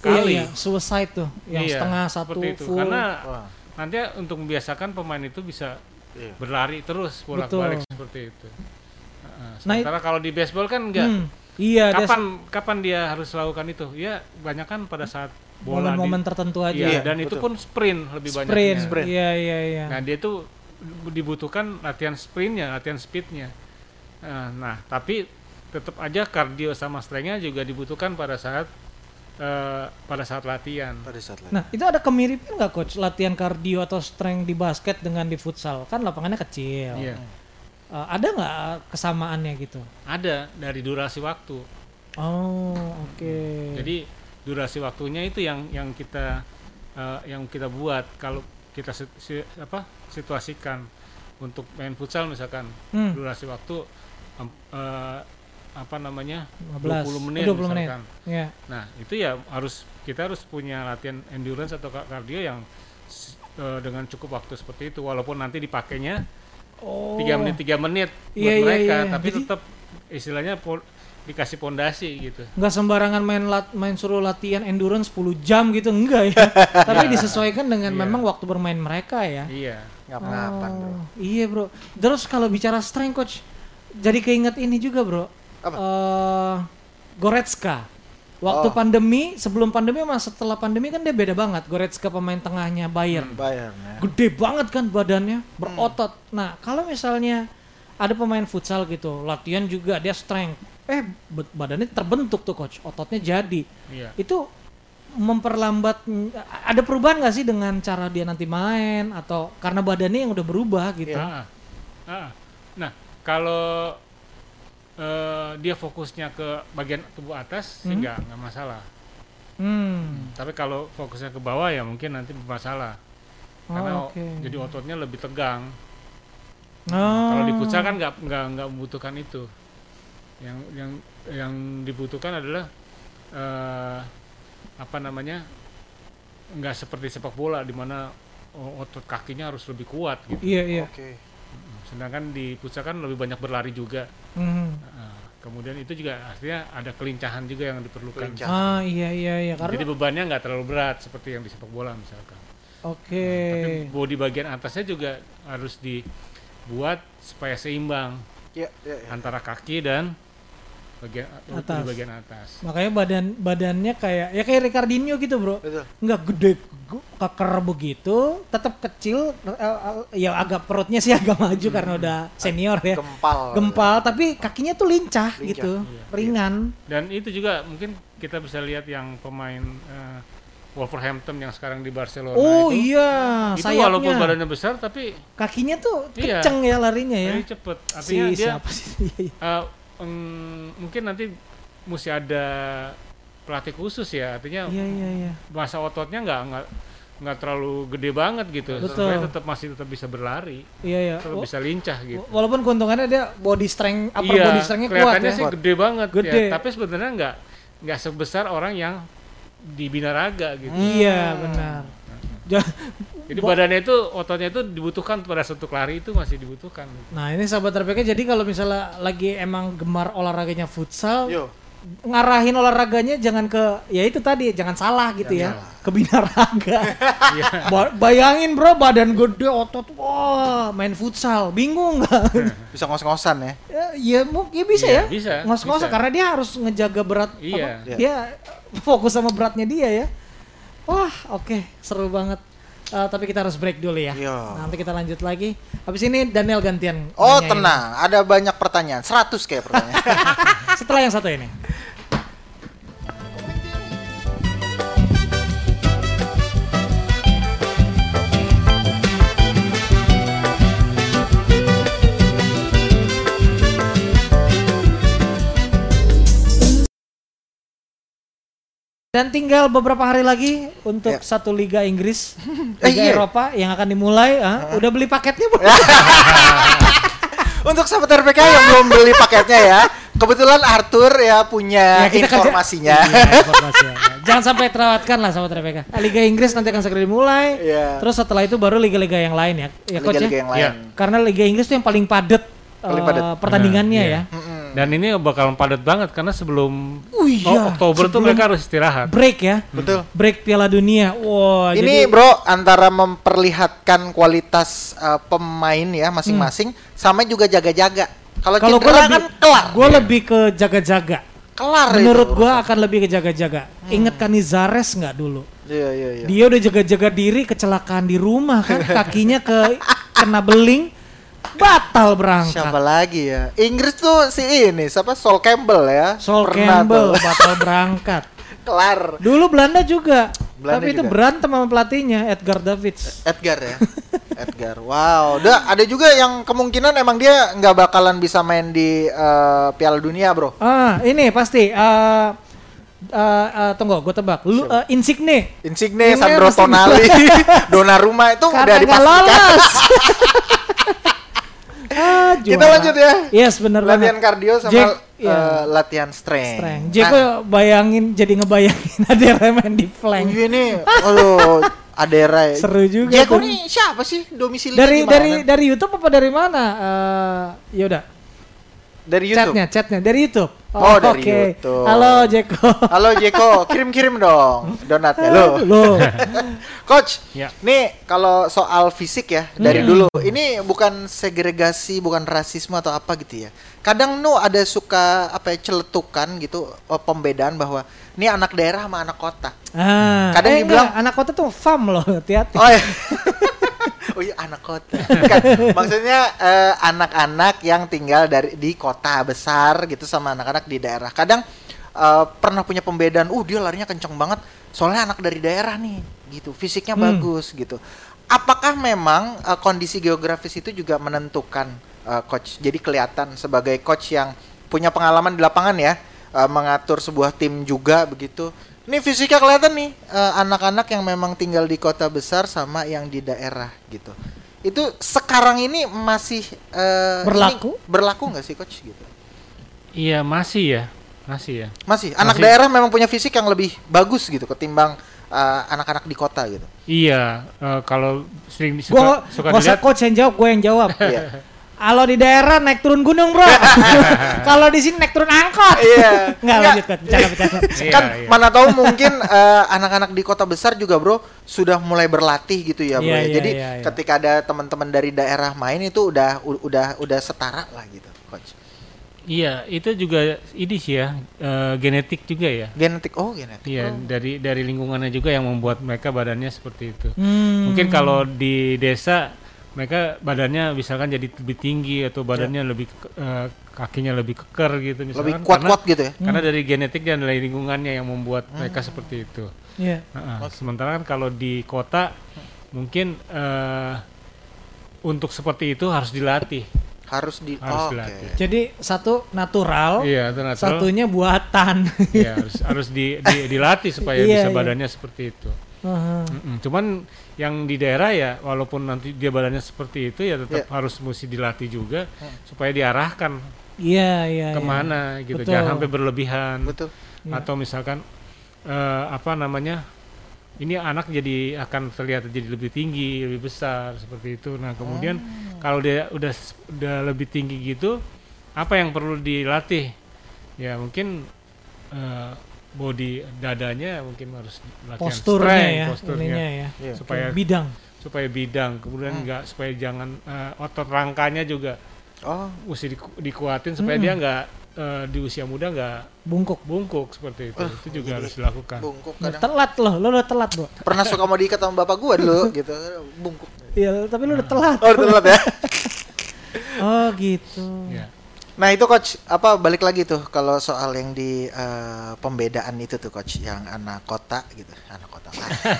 Iya, kali. iya, suicide tuh, yang Iya, setengah satu seperti itu. full. Karena Wah. nanti untuk membiasakan pemain itu bisa Iya. berlari terus bolak-balik seperti itu. Nah, Nah, sementara kalau di baseball kan enggak. Hmm, Iya, dia kapan kapan dia harus lakukan itu? Ya banyak kan pada saat bola momen-momen di, tertentu aja. Iya, Iya, dan itu betul. pun sprint lebih banyak. Sprint. Sprint. Iya, iya, iya. Nah dia tuh dibutuhkan latihan sprintnya, latihan speednya. Nah, nah, tapi tetap aja kardio sama strengthnya juga dibutuhkan pada saat eh, pada saat latihan. Pada saat lagi. Nah, itu ada kemiripan nggak coach latihan kardio atau strength di basket dengan di futsal? Kan lapangannya kecil. Iya, Eh, ada nggak kesamaannya gitu? ada dari durasi waktu. Oh, oke. Jadi durasi waktunya itu yang yang kita eh, yang kita buat kalau kita si- si- apa situasikan untuk main futsal misalkan Hmm. durasi waktu em, eh, apa namanya 15, 20 menit 20 menit. misalkan. Iya. Nah, itu ya harus kita harus punya latihan endurance atau ka- kardio yang eh, dengan cukup waktu seperti itu walaupun nanti dipakainya Oh. tiga menit tiga menit buat Iya, iya, mereka iya. tapi Jadi- tetap istilahnya dikasih pondasi gitu. nggak sembarangan main lat, main suruh latihan endurance 10 jam gitu enggak ya. Tapi disesuaikan dengan Iya. memang waktu bermain mereka ya. Iya. Ngap-ngapan, Bro. Oh, Iya, Bro. Terus kalau bicara strength coach, jadi keinget ini juga, Bro. Apa? Eh, Goretzka. Waktu Oh. pandemi, sebelum pandemi sama setelah pandemi kan dia beda banget. Goretzka pemain tengahnya Bayern. Bayern ya. Gede banget kan badannya, berotot. Nah, kalau misalnya ada pemain futsal gitu, latihan juga dia strength. Eh, badannya terbentuk tuh coach, ototnya jadi. Iya. Itu memperlambat ada perubahan nggak sih dengan cara dia nanti main atau karena badannya yang udah berubah gitu. Ah, ah. Nah, kalau eh, dia fokusnya ke bagian tubuh atas Hmm. nggak nggak masalah. Hmm. Tapi kalau fokusnya ke bawah ya mungkin nanti bermasalah. Karena Oh, oke. jadi ototnya lebih tegang. Oh. Kalau di futsal kan nggak nggak nggak membutuhkan itu. Yang yang yang dibutuhkan adalah eh, apa namanya nggak seperti sepak bola di mana o- otot kakinya harus lebih kuat gitu. Iya iya. Oke. Sedangkan di futsal kan lebih banyak berlari juga. Hmm. Nah, kemudian itu juga artinya ada kelincahan juga yang diperlukan. Kelincah. Ah iya iya iya Jadi karena bebannya nggak terlalu berat seperti yang di sepak bola misalkan. oke. Tapi bodi bagian atasnya juga harus dibuat supaya seimbang Iya, iya, iya. antara kaki dan bagian Atas. bagian atas. Makanya badan badannya kayak ya kayak Ricardinho gitu, Bro. Betul. Nggak gede keker begitu, tetap kecil eh, eh, ya agak perutnya sih agak maju karena udah senior ya. Gempal. Gempal tapi kakinya tuh lincah, Lincah, gitu. iya. Ringan. Dan itu juga mungkin kita bisa lihat yang pemain eh, Wolverhampton yang sekarang di Barcelona Oh itu. iya, Itu sayapnya. walaupun badannya besar tapi Kakinya tuh Iya. kenceng ya larinya ya. very cepet. Si Artinya dia siapa sih? Iya, mm, mungkin nanti mesti ada pelatih khusus ya. Artinya Iya iya iya. masa ototnya nggak nggak nggak terlalu gede banget gitu. Betul. Supaya tetap masih tetap bisa berlari, Iya iya. tetap Wa- bisa lincah gitu. Walaupun keuntungannya dia body strength, upper iya, body strength-nya kuat ya. sih gede banget Gede. ya. Tapi sebenarnya nggak nggak sebesar orang yang di binaraga gitu. Iya benar. Ja- Jadi Bo- badannya itu ototnya itu dibutuhkan pada suatu lari itu masih dibutuhkan. Nah ini sahabat RPK jadi kalau misalnya lagi emang gemar olahraganya futsal, Yo. ngarahin olahraganya jangan ke ya itu tadi jangan salah gitu ya ke binaraga. Iya. Ba- bayangin bro badan gede otot wah main futsal bingung nggak? Bisa ngos-ngosan ya. ya, ya mungkin bisa Iya, ya. bisa, Ngos-ngos bisa. karena dia harus ngejaga berat. Iya. apa, Dia fokus sama beratnya dia ya. Wah oke seru banget. Eh, tapi kita harus break dulu ya. Iya. Nanti kita lanjut lagi. Habis ini Daniel gantian. Oh tenang, ada banyak pertanyaan. 100 kayak pertanyaan. Setelah yang satu ini. Dan tinggal beberapa hari lagi untuk Ya. satu Liga Inggris, Eh, Liga iya. Eropa yang akan dimulai. ah. Udah beli paketnya belum? Untuk sahabat RPK yang belum beli paketnya ya, kebetulan Arthur ya punya Ya, kita informasinya. Iya, informasinya. Jangan sampai terlewatkan lah sama RPK. Liga Inggris nanti akan segera dimulai. Iya. Terus setelah itu baru liga-liga yang lain ya. Ya coach Liga-liga ya? yang lain. Iya. Karena Liga Inggris tuh yang paling padat Paling eh, padat. pertandingannya Benar, ya. Mm-mm. Dan ini bakalan padat banget karena sebelum Oh iya, Oktober tuh sebelum mereka harus istirahat. Break ya. Betul. Break Piala Dunia. Wah, Ini jadi bro antara memperlihatkan kualitas uh, pemain ya masing-masing, sama juga jaga-jaga. Kalau cedera lebih, kan kelar, gue lebih ke jaga-jaga. kelar. Menurut itu gue akan lebih ke jaga-jaga. Ingat Canizares nggak dulu? Iya iya iya. Dia udah jaga-jaga diri kecelakaan di rumah kan, kakinya ke kena beling, batal berangkat. Siapa lagi ya? Inggris tuh si ini, siapa? Sol Campbell ya. Sol Pernah Campbell tuh. batal berangkat. kelar. Dulu Belanda juga, Belanda tapi itu juga. berantem sama pelatihnya Edgar Davids. Edgar ya. Edgar. Wow. Udah ada juga yang kemungkinan emang dia nggak bakalan bisa main di eh, Piala Dunia, Bro. Ah, ini pasti. eh eh, eh, tunggu, gue tebak. Lu eh, Insigne. Insigne, Sandro Tonali, Donnarumma itu udah Karena nggak dipastikan. lolos. ah, Kita lanjut ya. Yes, Latihan banget. kardio sama Jack, iya. eh, latihan strength. Strength. Nah, Jeko bayangin jadi ngebayangin ada main di flank. iya nih, aduh, Adera ya. Seru juga tuh. nih siapa sih domisili Dari dari dari YouTube apa dari mana? Eh ya udah. dari YouTube. Chatnya, chatnya dari YouTube. Oh, dari oke. YouTube. Halo Jeko. Halo Jeko, kirim-kirim dong donatnya lo. Lo. Coach, Ya. nih kalau soal fisik ya dari dulu, ini bukan segregasi, bukan rasisme atau apa gitu ya. Kadang no ada suka apa ya celetukan gitu oh, pembedaan bahwa ini anak daerah sama anak kota. Ah, Kadang eh, dibilang- enggak, anak kota tuh fam loh, hati-hati. Oh iya. oh iya anak kota. Bukan. Maksudnya eh, anak-anak yang tinggal dari di kota besar gitu sama anak-anak di daerah. Kadang eh, pernah punya pembedaan, uh dia larinya kenceng banget. Soalnya anak dari daerah nih, gitu. Fisiknya Hmm. bagus gitu. Apakah memang eh, kondisi geografis itu juga menentukan eh, coach? Jadi kelihatan sebagai coach yang punya pengalaman di lapangan ya, eh, mengatur sebuah tim juga begitu. Ini fisiknya kelihatan nih eh, anak-anak yang memang tinggal di kota besar sama yang di daerah gitu. Itu sekarang ini masih eh, Berlaku? ini berlaku nggak sih coach gitu? Iya masih ya, masih ya. Masih. Anak Masih. daerah memang punya fisik yang lebih bagus gitu ketimbang eh, anak-anak di kota gitu. Iya, eh, kalau sering di- Gua suka, suka dilihat coach yang jawab, gue yang jawab. Iya. Kalau di daerah naik turun gunung, Bro. Kalau di sini naik turun angkot. Iya. Enggak lanjut, Coach. Bercanda. Iya, kan iya. mana tahu mungkin eh, anak-anak di kota besar juga bro sudah mulai berlatih gitu ya bro Iya, ya. iya, jadi iya, iya. ketika ada teman-teman dari daerah main itu udah udah udah setara lah gitu coach Iya, itu juga ini sih ya, eh, genetik juga ya. genetik oh genetik Iya, dari dari lingkungannya juga yang membuat mereka badannya seperti itu. Hmm. Mungkin kalau di desa mereka badannya misalkan jadi lebih tinggi atau badannya lebih ke- eh, kakinya lebih keker gitu lebih misalkan kuat-kuat gitu ya karena, karena dari genetik dan dari lingkungannya yang membuat mereka seperti itu. Iya. Nah, sementara kan kalau di kota mungkin eh, untuk seperti itu harus dilatih. harus di Harus oh, dilatih. Jadi satu natural, Iya, itu natural. satunya buatan. Iya, harus harus di, di- dilatih supaya Iya, bisa iya. badannya seperti itu. Mm-mm. Cuman yang di daerah ya walaupun nanti dia badannya seperti itu ya tetap Iya. harus mesti dilatih juga supaya diarahkan Iya, iya. iya. ke mana gitu Betul. jangan sampai berlebihan betul Iya. atau misalkan eh, apa namanya ini anak jadi akan terlihat jadi lebih tinggi lebih besar seperti itu nah kemudian Oh. kalau dia udah udah lebih tinggi gitu apa yang perlu dilatih ya mungkin eh, body dadanya mungkin harus latihan Posturnya strength, ya, posturnya ininya ya. Iya. supaya Bidang. supaya bidang kemudian enggak supaya jangan eh, otot rangkanya juga oh mesti diku- dikuatin supaya dia enggak eh, di usia muda enggak Bungkuk. bungkuk seperti itu itu juga harus dilakukan bungkuk kadang telat loh, lo udah telat, Bro. pernah suka mau diikat sama bapak gua dulu gitu bungkuk Iya, tapi lu udah telat. oh telat ya Oh, gitu. ya Nah itu coach. Apa balik lagi tuh kalau soal yang di eh, pembedaan itu tuh coach yang anak kota gitu. Anak kota.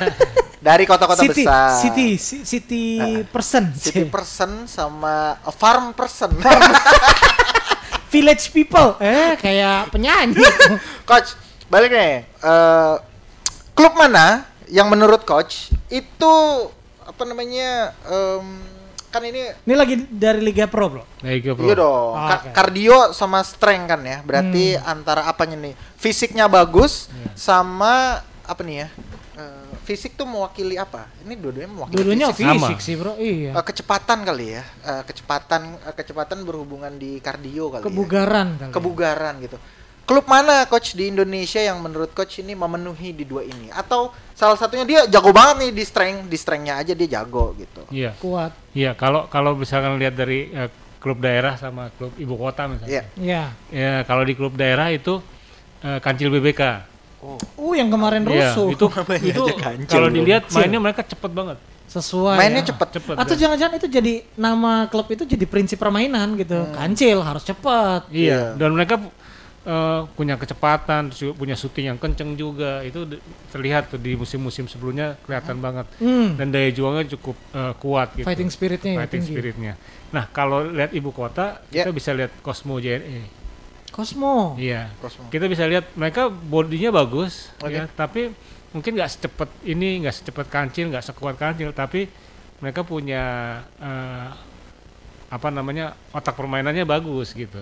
Dari kota-kota city, besar. city, ci- city person, city person sama farm person. Village people. Eh, kayak penyanyi. coach balik nih. Eh, klub mana yang menurut coach itu apa namanya em, kan ini Ini lagi dari Liga Pro, Bro. Itu, bro. Iya dong, Oh, Ka- kardio sama strength kan ya. Berarti antara apanya nih? Fisiknya bagus sama apa nih ya? Eh, fisik tuh mewakili apa? Ini dua-duanya mewakili Dulunya fisik. Sama. fisik sih, Bro. Iya. Eh, kecepatan kali ya. Eh, kecepatan eh, kecepatan berhubungan di kardio kali ya. Kebugaran kali. Kebugaran gitu. Klub mana coach di Indonesia yang menurut coach ini memenuhi di dua ini? Atau salah satunya dia jago banget nih di strength, di strengthnya aja dia jago gitu. Iya. Kuat. Iya, kalau kalau misalkan lihat dari eh, klub daerah sama klub ibu kota misalnya. Iya. Iya. Ya, kalau di klub daerah itu eh, Kancil BBK. Uh, yang kemarin Iya, rusuh. itu itu kalau dilihat Kancil. mainnya mereka cepet banget. Sesuai. Mainnya ya. cepet. Cepet. Atau dan- jangan-jangan itu jadi nama klub itu jadi prinsip permainan gitu. Kancil harus cepat. Iya, Iya. dan mereka eh, punya kecepatan, terus juga punya syuting yang kenceng juga. Itu terlihat tuh di musim-musim sebelumnya kelihatan banget. Hmm. Dan daya juangnya cukup eh, kuat gitu. Fighting spiritnya ya Fighting tinggi. spiritnya. Nah, kalau lihat ibu kota, Ya. kita bisa lihat Cosmo JNE. Cosmo. Iya. Cosmo. Kita bisa lihat mereka bodinya bagus, Oke. ya, tapi mungkin nggak secepat ini, nggak secepat kancil, nggak sekuat kancil, tapi mereka punya eh, apa namanya otak permainannya bagus gitu.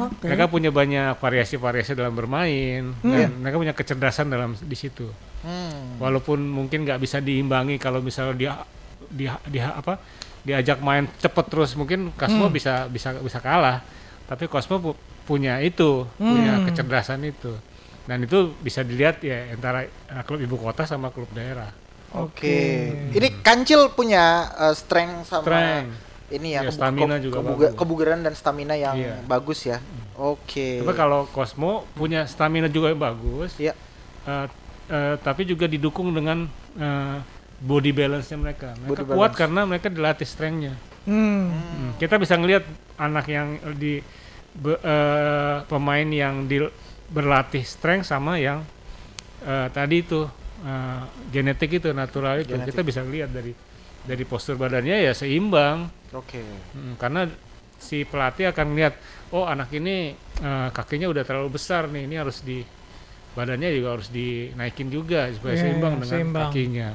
Oh, oke. Mereka punya banyak variasi-variasi dalam bermain, dan mereka punya kecerdasan dalam di situ. Hmm. Walaupun mungkin nggak bisa diimbangi kalau misalnya dia dia dia apa diajak main cepet terus mungkin Cosmo bisa bisa bisa kalah. Tapi Cosmo pu- punya itu, punya Hmm. kecerdasan itu. Dan itu bisa dilihat ya antara eh, klub ibu kota sama klub daerah. Oke. Ini Kancil punya uh, strength sama Strength. Ini ya, kebu- stamina ke- juga kebuga- bagus. kebugaran dan stamina yang Iya. bagus ya. Oke. Tapi kalau Cosmo punya stamina juga yang bagus. Iya. eh, eh, tapi juga didukung dengan eh, body balance-nya mereka. Mereka Body kuat balance. karena mereka dilatih strength-nya. Hmm. Hmm, Kita bisa ngelihat anak yang di be- eh, pemain yang di, berlatih strength sama yang eh, tadi itu eh, genetik itu natural itu Genetik. kita bisa lihat dari dari postur badannya ya seimbang Oke. Hmm, karena si pelatih akan lihat oh anak ini eh, kakinya udah terlalu besar nih ini harus di badannya juga harus dinaikin juga supaya Iya, seimbang dengan seimbang. kakinya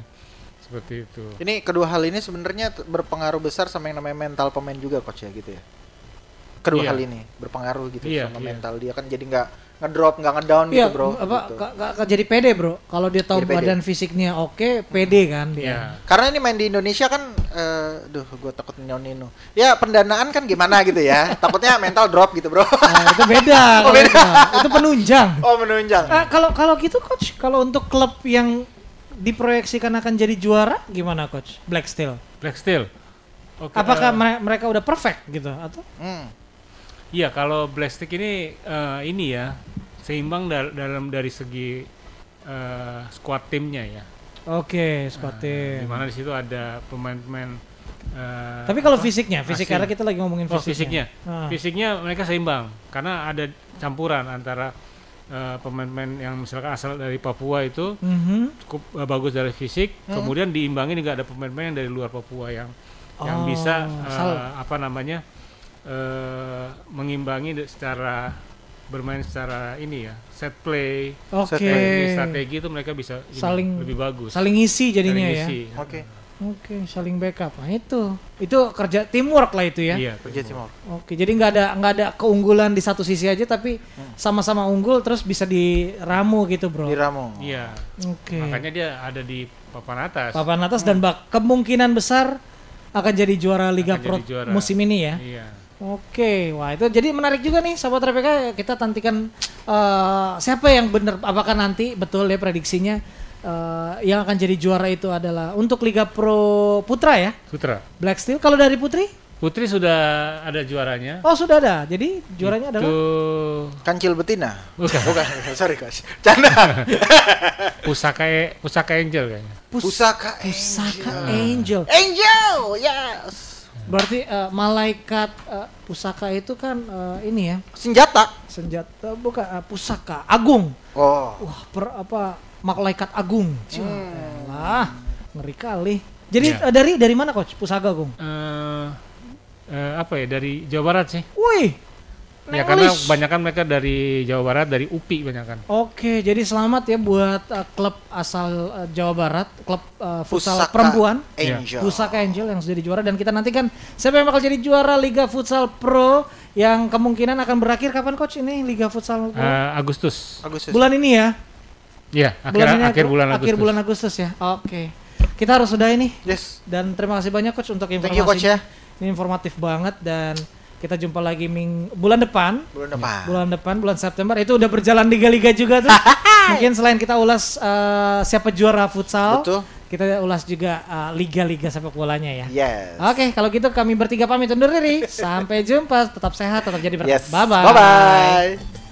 seperti itu Ini kedua hal ini sebenarnya berpengaruh besar sama yang namanya mental pemain juga coach ya gitu ya. Kedua Iya. hal ini berpengaruh gitu Iya, sama iya. mental dia kan jadi nggak ngedrop nggak ngedown Iya, gitu bro. apa gitu. jadi pede bro. Kalau dia tahu Jadi pede. badan fisiknya oke, pede kan dia. Iya. Karena ini main di Indonesia kan, eh, duh, gue takut nyonino. Ya pendanaan kan gimana gitu ya. Takutnya mental drop gitu bro. Nah, itu beda. Oh, beda. itu. Itu penunjang. oh menunjang. Ah, kalau kalau gitu coach, kalau untuk klub yang diproyeksikan akan jadi juara gimana coach? Black Steel. Black Steel. Oke. Apakah eh, mere- mereka udah perfect gitu atau? Hmm. Iya, kalau Black Stick ini eh, ini ya seimbang dal- dalam dari segi eh, squad timnya ya. Oke, Di sepatu. mana di situ ada pemain-pemain. eh, Tapi kalau fisiknya, fisik Asing. karena kita lagi ngomongin Oh, fisiknya. fisiknya. Ah. Fisiknya mereka seimbang karena ada campuran antara eh, pemain-pemain yang misalkan asal dari Papua itu Mhm. cukup eh, bagus dari fisik, kemudian diimbangi juga ada pemain-pemain yang dari luar Papua yang yang Oh, bisa eh, sal- apa namanya eh, mengimbangi secara bermain secara ini ya set play, Oke. Set play, strategi itu mereka bisa ini, Saling- lebih bagus. Saling isi jadinya Saling ya. isi. Oke. Oke, saling backup. Nah, itu. Itu kerja teamwork lah itu ya. Iya, Kerja Timur. Oke, jadi nggak ada nggak ada keunggulan di satu sisi aja tapi Hmm. sama-sama unggul terus bisa diramu gitu, Bro. Di Ramo. Iya. Oke. Makanya dia ada di papan atas. Papan atas dan bak kemungkinan besar akan jadi juara Liga Akan Pro jadi juara. musim ini ya. Iya. Oke, wah itu jadi menarik juga nih sahabat RPK kita tantikan eh, siapa yang benar apakah nanti betul ya prediksinya eh, yang akan jadi juara itu adalah untuk Liga Pro Putra ya Putra. Black Steel kalau dari Putri Putri sudah ada juaranya. oh sudah ada jadi juaranya Itu adalah Kancil betina. bukan Bukan, sorry coach. Canda. pusaka pusaka angel kayaknya. Pusaka Pusaka Angel Angel, yes. Berarti eh, malaikat eh, pusaka itu kan eh, ini ya Senjata. senjata bukan eh, pusaka agung Oh. wah per apa malaikat agung Hmm. lah ngeri kali jadi eh, dari dari mana coach pusaka agung Eh eh, apa ya dari Jawa Barat sih? wih Ya karena Nenglis. kebanyakan mereka dari Jawa Barat, dari UPI kebanyakan. Oke, jadi selamat ya buat eh, klub asal eh, Jawa Barat, klub eh, futsal Pusaka perempuan, Angel. Pusaka Angel yang sudah juara dan kita nantikan siapa yang bakal jadi juara Liga Futsal Pro yang kemungkinan akan berakhir kapan coach ini Liga Futsal Pro? Eh, Agustus. Agustus. bulan ini ya? Iya, akhir bulan ini akhir bulan akhir Agustus. bulan Agustus ya. Oke. Kita harus sudah ini Yes. dan terima kasih banyak coach untuk Thank informasi. you coach ya. Ini informatif banget dan kita jumpa lagi ming bulan depan. Bulan depan. Bulan depan bulan September itu udah berjalan liga-liga juga tuh. Mungkin selain kita ulas eh, siapa juara futsal, Betul. kita ulas juga eh, liga-liga sepak bolanya ya. Yes. Oke, kalau gitu kami bertiga pamit undur diri. Sampai jumpa, tetap sehat, tetap jadi berkat. Yes. Bye bye. Bye bye.